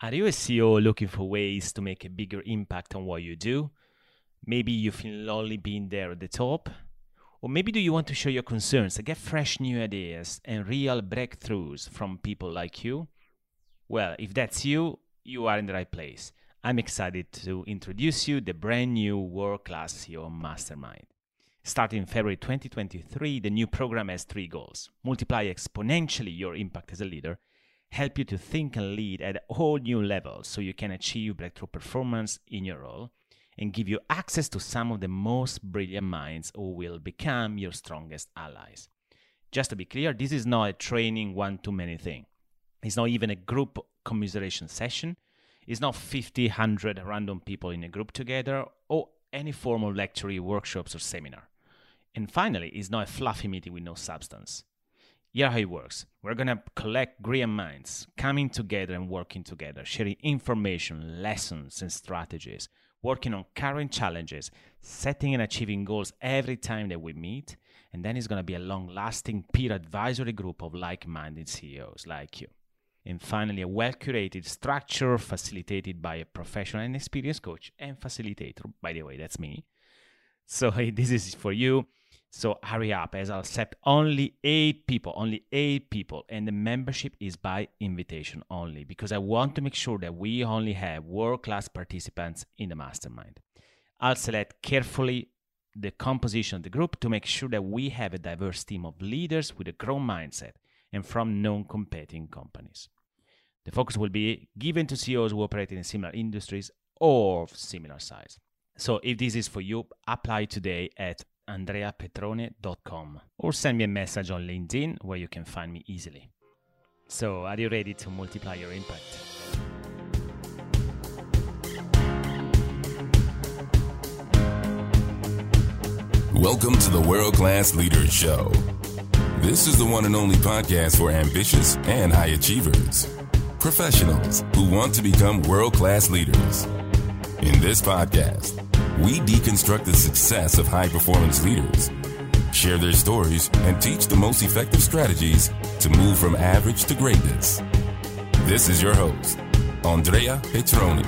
Are you a CEO looking for ways to make a bigger impact on what you do? Maybe you feel lonely being there at the top? Or maybe do you want to share your concerns and get fresh new ideas and real breakthroughs from people like you? Well, if that's you, you are in the right place. I'm excited to introduce you the brand new World Class CEO Mastermind. Starting February 2023, the new program has three goals multiply exponentially your impact as a leader help you to think and lead at all new levels so you can achieve breakthrough performance in your role and give you access to some of the most brilliant minds who will become your strongest allies. Just to be clear, this is not a training one to many thing. It's not even a group commiseration session. It's not 50, 100 random people in a group together or any form of lecture, workshops, or seminar. And finally, it's not a fluffy meeting with no substance. Here how it works. We're gonna collect brilliant minds coming together and working together, sharing information, lessons, and strategies, working on current challenges, setting and achieving goals every time that we meet, and then it's gonna be a long-lasting peer advisory group of like-minded CEOs like you. And finally, a well-curated structure facilitated by a professional and experienced coach and facilitator. By the way, that's me. So hey, this is for you so hurry up, as I'll accept only eight people, only eight people, and the membership is by invitation only because I want to make sure that we only have world class participants in the mastermind. I'll select carefully the composition of the group to make sure that we have a diverse team of leaders with a growth mindset and from non competing companies. The focus will be given to CEOs who operate in similar industries or similar size. So if this is for you, apply today at andreapetrone.com or send me a message on LinkedIn where you can find me easily. So, are you ready to multiply your impact? Welcome to the World Class Leaders Show. This is the one and only podcast for ambitious and high achievers, professionals who want to become world class leaders. In this podcast, we deconstruct the success of high performance leaders, share their stories, and teach the most effective strategies to move from average to greatness. This is your host, Andrea Petrone,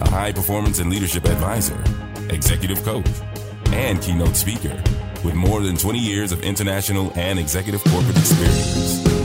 a high performance and leadership advisor, executive coach, and keynote speaker with more than 20 years of international and executive corporate experience.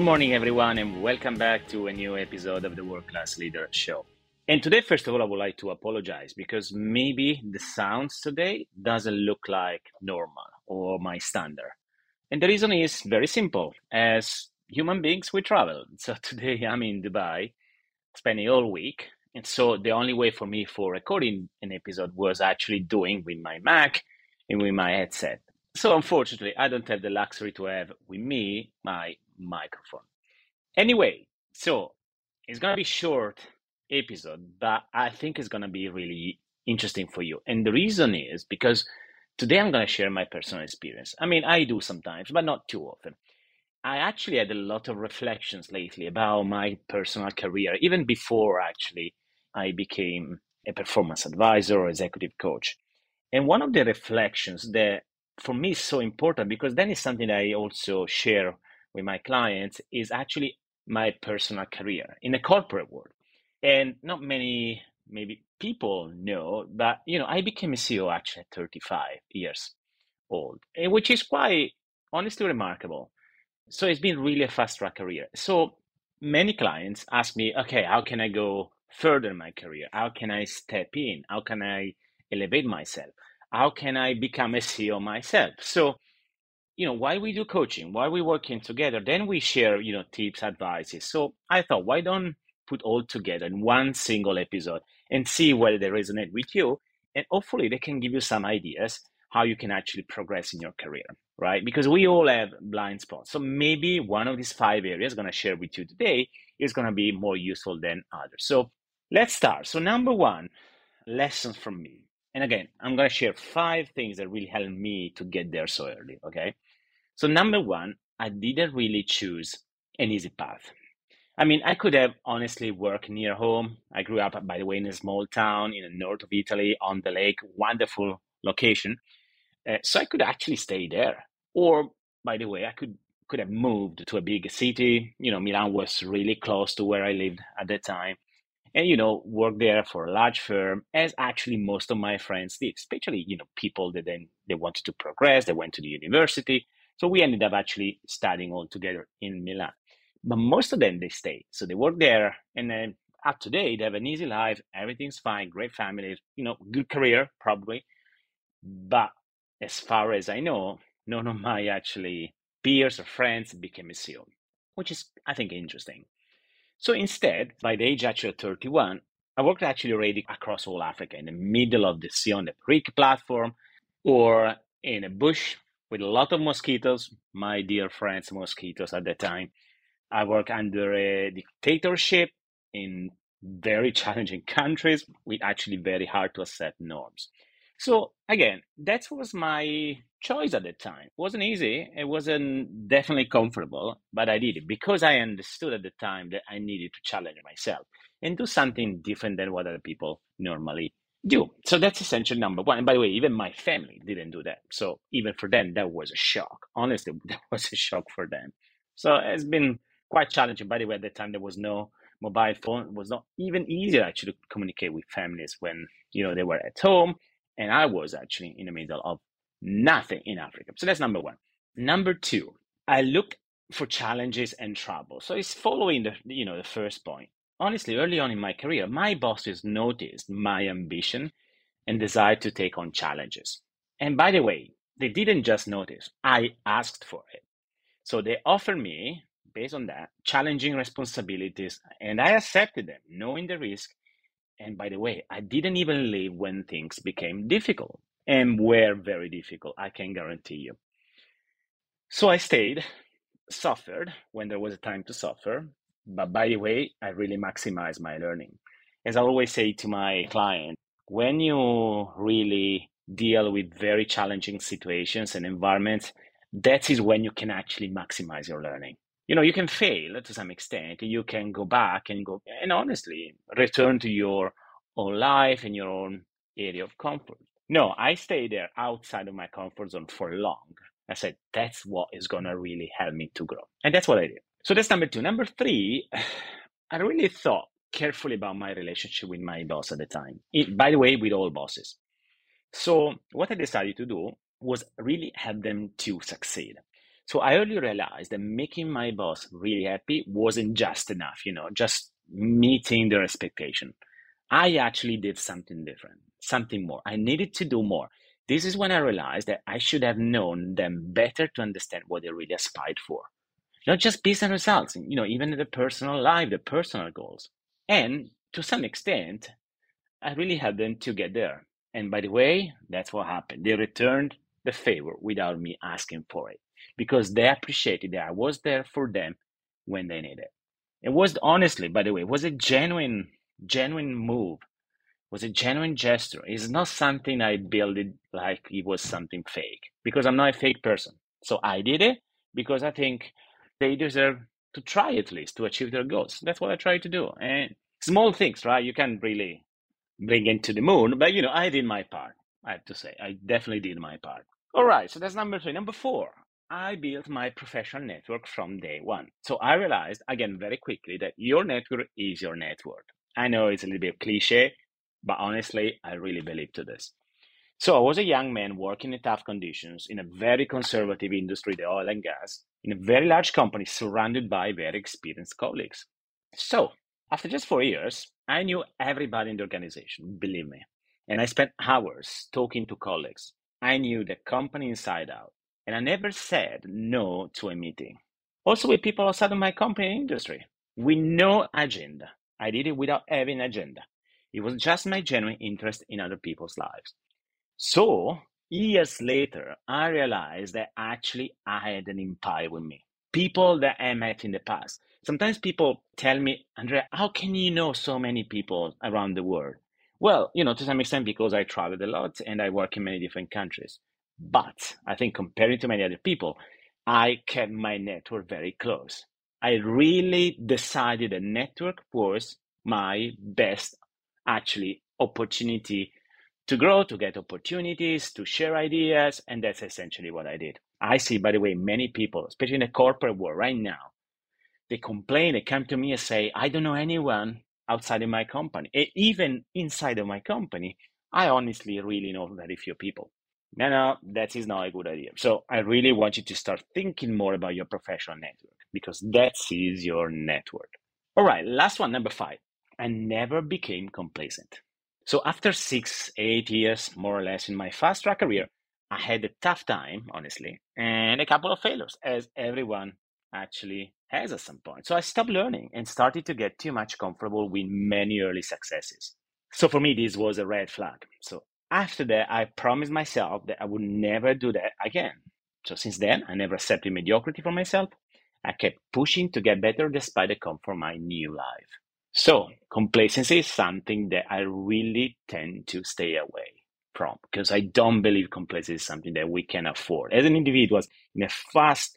Good morning, everyone, and welcome back to a new episode of the World Class Leader Show. And today, first of all, I would like to apologize because maybe the sounds today doesn't look like normal or my standard. And the reason is very simple. As human beings, we travel. So today I'm in Dubai, spending all week. And so the only way for me for recording an episode was actually doing with my Mac and with my headset. So unfortunately, I don't have the luxury to have with me my microphone. Anyway, so it's gonna be short episode, but I think it's gonna be really interesting for you. And the reason is because today I'm gonna share my personal experience. I mean, I do sometimes, but not too often. I actually had a lot of reflections lately about my personal career, even before actually I became a performance advisor or executive coach. And one of the reflections that for me is so important because then it's something I also share with my clients is actually my personal career in the corporate world. And not many maybe people know, but you know, I became a CEO actually at 35 years old, eh, which is quite honestly remarkable. So it's been really a fast track career. So many clients ask me, okay, how can I go further in my career? How can I step in? How can I elevate myself? How can I become a CEO myself? So you know why we do coaching why we working together then we share you know tips advices. So i thought why don't put all together in one single episode and see whether they resonate with you and hopefully they can give you some ideas how you can actually progress in your career right? Because we all have blind spots. So maybe one of these five areas to share with you today is going to be more useful than others. So let's start. So number one lessons from me And again, I'm going to share five things that really helped me to get there so early. Okay. So, number one, I didn't really choose an easy path. I mean, I could have honestly worked near home. I grew up, by the way, in a small town in the north of Italy on the lake, wonderful location. Uh, so I could actually stay there. Or, by the way, I could could have moved to a big city. You know, Milan was really close to where I lived at the time. And, you know, work there for a large firm, as actually most of my friends did, especially, you know, people that then they wanted to progress, they went to the university. So we ended up actually studying all together in Milan. But most of them, they stayed. So they work there. And then up to date, they have an easy life. Everything's fine. Great families, you know, good career, probably. But as far as I know, none of my actually peers or friends became a CEO, which is, I think, interesting. So instead, by the age actually of 31, I worked actually already across all Africa in the middle of the sea on the Brik platform or in a bush with a lot of mosquitoes, my dear friends, mosquitoes at the time. I worked under a dictatorship in very challenging countries with actually very hard to accept norms. So again, that was my choice at the time. It wasn't easy. It wasn't definitely comfortable, but I did it because I understood at the time that I needed to challenge myself and do something different than what other people normally do. So that's essential number one. And by the way, even my family didn't do that. So even for them, that was a shock. Honestly, that was a shock for them. So it's been quite challenging. By the way, at the time, there was no mobile phone. It was not even easier actually to communicate with families when, you know, they were at home and I was actually in the middle of nothing in Africa. So that's number one. Number two, I look for challenges and trouble. So it's following the you know the first point. Honestly, early on in my career, my bosses noticed my ambition and desire to take on challenges. And by the way, they didn't just notice, I asked for it. So they offered me, based on that, challenging responsibilities, and I accepted them, knowing the risk and by the way, I didn't even leave when things became difficult and were very difficult, I can guarantee you. So I stayed, suffered when there was a time to suffer. But by the way, I really maximized my learning. As I always say to my client, when you really deal with very challenging situations and environments, that is when you can actually maximize your learning you know you can fail to some extent. You can go back and go and honestly return to your own life and your own area of comfort. No i stay there outside of my comfort zone for long. I said that's what is going to really help me to grow. And that's what i did. So that's number two. Number three i really thought carefully about my relationship with my boss at the time. It, by the way with all bosses. So what i decided to do was really help them to succeed so I only realized that making my boss really happy wasn't just enough, you know, just meeting their expectation. I actually did something different, something more. I needed to do more. This is when I realized that I should have known them better to understand what they really aspired for. Not just business results, you know, even the personal life, the personal goals. And to some extent, I really helped them to get there. And by the way, that's what happened. They returned the favor without me asking for it because they appreciated that I was there for them when they needed it. It was honestly, by the way, was a genuine, genuine move. Was a genuine gesture. It's not something I built it like it was something fake because I'm not a fake person. So I did it because I think they deserve to try at least to achieve their goals. That's what I try to do. And small things, right? You can't really bring it to the moon, but you know, I did my part. I have to say, I definitely did my part. All right, so that's number three. Number four, I built my professional network from day one. So I realized, again, very quickly that your network is your network. I know it's a little bit cliche, but honestly, I really believe to this. So I was a young man working in tough conditions in a very conservative industry, the oil and gas, in a very large company surrounded by very experienced colleagues. So after just four years, I knew everybody in the organization, believe me. And I spent hours talking to colleagues. I knew the company inside out and I never said no to a meeting. Also, with people outside of my company industry, with no agenda. I did it without having an agenda. It was just my genuine interest in other people's lives. So, years later, I realized that actually I had an empire with me. People that I met in the past. Sometimes people tell me, Andrea, how can you know so many people around the world? Well, you know, to some extent because I traveled a lot and I work in many different countries. But I think comparing to many other people, I kept my network very close. I really decided a network was my best actually opportunity to grow, to get opportunities, to share ideas. And that's essentially what I did. I see, by the way, many people, especially in the corporate world right now, they complain, they come to me and say, I don't know anyone outside of my company. even inside of my company, I honestly really know very few people. No, no, that is not a good idea. So I really want you to start thinking more about your professional network because that is your network. All right, last one, number five. I never became complacent. So after six, eight years, more or less, in my fast track career, I had a tough time, honestly, and a couple of failures, as everyone actually has at some point. So I stopped learning and started to get too much comfortable with many early successes. So for me, this was a red flag. So after that, I promised myself that I would never do that again. So since then, I never accepted mediocrity for myself. I kept pushing to get better despite the comfort of my new life. So complacency is something that I really tend to stay away from because I don't believe complacency is something that we can afford. As an individual in a fast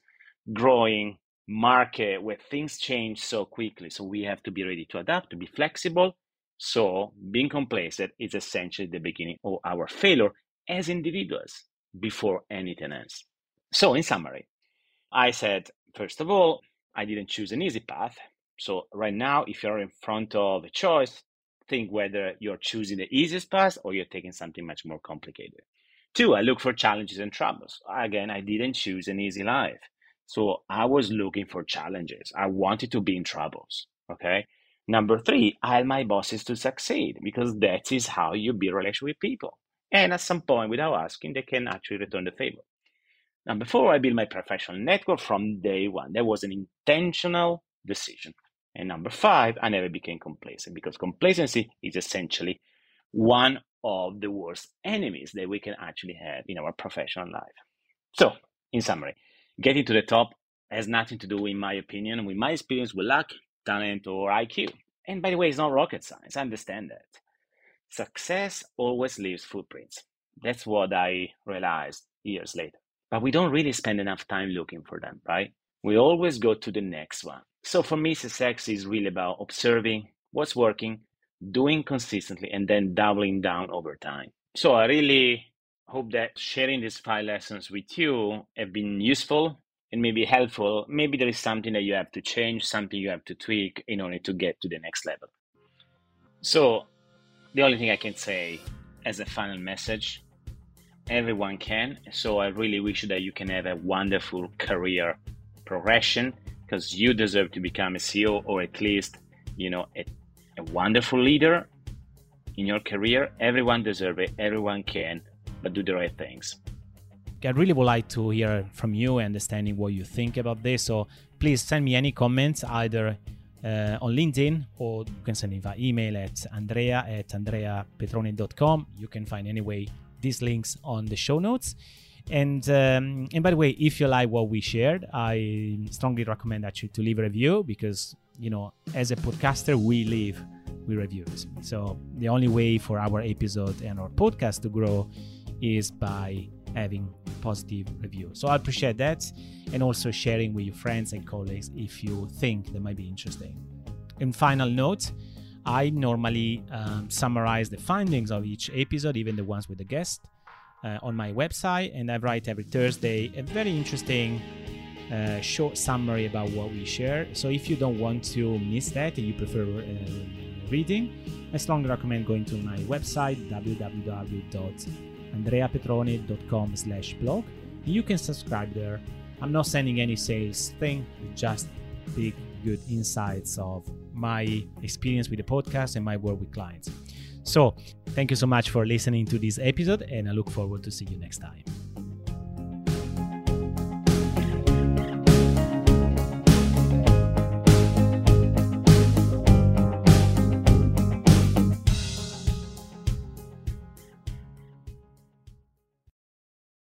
growing market where things change so quickly, so we have to be ready to adapt, to be flexible, so being complacent is essentially the beginning of our failure as individuals before anything else. So in summary, I said, first of all, I didn't choose an easy path. So right now, if you're in front of a choice, think whether you're choosing the easiest path or you're taking something much more complicated. Two, I look for challenges and troubles. Again, I didn't choose an easy life. So I was looking for challenges. I wanted to be in troubles. Okay. Number three, I had my bosses to succeed because that is how you build relation with people. And at some point, without asking, they can actually return the favor. Number four, I built my professional network from day one. That was an intentional decision. And number five, I never became complacent because complacency is essentially one of the worst enemies that we can actually have in our professional life. So, in summary, getting to the top has nothing to do, in my opinion, with my experience with luck, talent, or IQ. And by the way, it's not rocket science. I understand that. Success always leaves footprints. That's what I realized years later. But we don't really spend enough time looking for them, right? We always go to the next one. So for me, success is really about observing what's working, doing consistently, and then doubling down over time. So I really hope that sharing these five lessons with you have been useful and maybe helpful, maybe there is something that you have to change, something you have to tweak in order to get to the next level. So, the only thing I can say as a final message everyone can. So, I really wish that you can have a wonderful career progression because you deserve to become a CEO or at least, you know, a, a wonderful leader in your career. Everyone deserves it, everyone can, but do the right things. I really would like to hear from you, understanding what you think about this. So please send me any comments either uh, on LinkedIn or you can send me via email at andrea at andreapetrone.com. You can find anyway these links on the show notes. And um, and by the way, if you like what we shared, I strongly recommend actually to leave a review because you know as a podcaster we live with reviews. So the only way for our episode and our podcast to grow is by having positive reviews. So I appreciate that and also sharing with your friends and colleagues if you think they might be interesting. In final note, I normally um, summarize the findings of each episode, even the ones with the guest, uh, on my website, and I write every Thursday a very interesting uh, short summary about what we share. So if you don't want to miss that and you prefer uh, reading, I strongly recommend going to my website www andreapetrone.com slash blog. You can subscribe there. I'm not sending any sales thing, just big, good insights of my experience with the podcast and my work with clients. So, thank you so much for listening to this episode, and I look forward to see you next time.